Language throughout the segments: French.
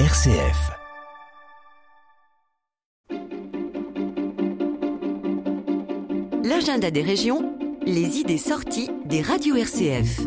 RCF. L'agenda des régions, les idées sorties des radios RCF.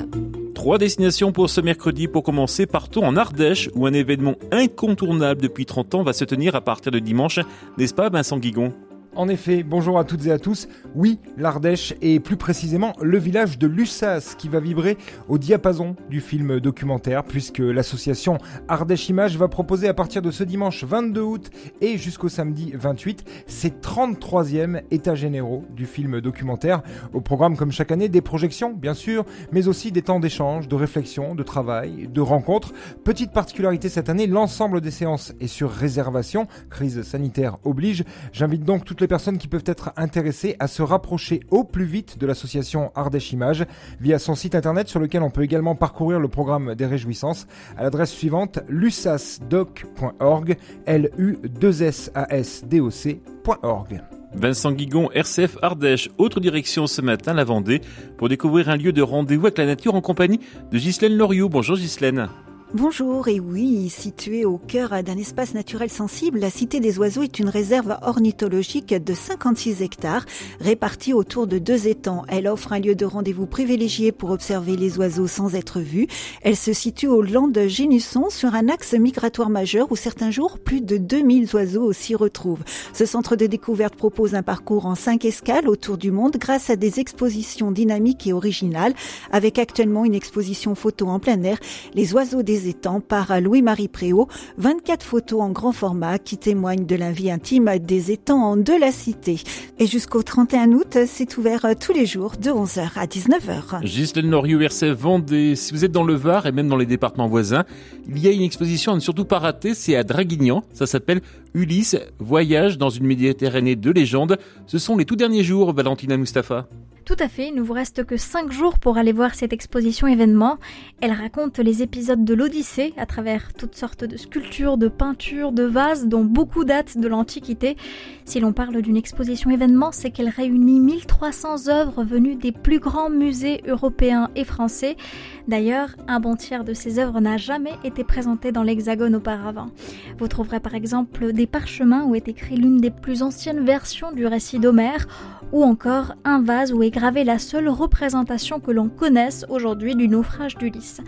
Trois destinations pour ce mercredi. Pour commencer, partons en Ardèche, où un événement incontournable depuis 30 ans va se tenir à partir de dimanche. N'est-ce pas, Vincent Guigon? En effet, bonjour à toutes et à tous. Oui, l'Ardèche et plus précisément le village de Lussas qui va vibrer au diapason du film documentaire puisque l'association Ardèche Images va proposer à partir de ce dimanche 22 août et jusqu'au samedi 28 ses 33e états généraux du film documentaire. Au programme comme chaque année des projections bien sûr, mais aussi des temps d'échange, de réflexion, de travail, de rencontres. Petite particularité cette année, l'ensemble des séances est sur réservation, crise sanitaire oblige. J'invite donc toutes les personnes qui peuvent être intéressées à se rapprocher au plus vite de l'association Ardèche Images via son site internet sur lequel on peut également parcourir le programme des réjouissances à l'adresse suivante lusasdoc.org l u 2 s a s d o c.org. Vincent Guigon, RCF Ardèche, autre direction ce matin, la Vendée, pour découvrir un lieu de rendez-vous avec la nature en compagnie de Ghislaine Loriot. Bonjour Ghislaine. Bonjour, et oui, située au cœur d'un espace naturel sensible, la Cité des Oiseaux est une réserve ornithologique de 56 hectares répartie autour de deux étangs. Elle offre un lieu de rendez-vous privilégié pour observer les oiseaux sans être vus. Elle se situe au land de Génusson sur un axe migratoire majeur où certains jours plus de 2000 oiseaux s'y retrouvent. Ce centre de découverte propose un parcours en cinq escales autour du monde grâce à des expositions dynamiques et originales avec actuellement une exposition photo en plein air, les oiseaux des étangs par Louis-Marie Préau. 24 photos en grand format qui témoignent de la vie intime des étangs de la cité. Et jusqu'au 31 août, c'est ouvert tous les jours de 11h à 19h. Ghislaine Noriou, RCF Vendée. Si vous êtes dans le Var et même dans les départements voisins, il y a une exposition à ne surtout pas rater, c'est à Draguignan. Ça s'appelle Ulysse, voyage dans une Méditerranée de légende. Ce sont les tout derniers jours, Valentina Mustapha. Tout à fait, il ne vous reste que 5 jours pour aller voir cette exposition événement. Elle raconte les épisodes de l'Odyssée à travers toutes sortes de sculptures, de peintures, de vases dont beaucoup datent de l'Antiquité. Si l'on parle d'une exposition événement, c'est qu'elle réunit 1300 œuvres venues des plus grands musées européens et français. D'ailleurs, un bon tiers de ces œuvres n'a jamais été présenté dans l'Hexagone auparavant. Vous trouverez par exemple des parchemins où est écrit l'une des plus anciennes versions du récit d'Homère ou encore un vase où est gravée la seule représentation que l'on connaisse aujourd'hui du naufrage d'Ulysse.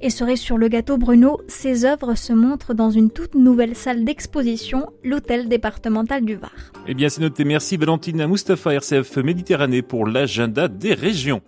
Et cerise sur le gâteau Bruno, ces œuvres se montrent dans une toute nouvelle salle d'exposition, l'hôtel départemental du Var. Eh bien c'est noté, merci Valentine Moustapha RCF Méditerranée pour l'agenda des régions.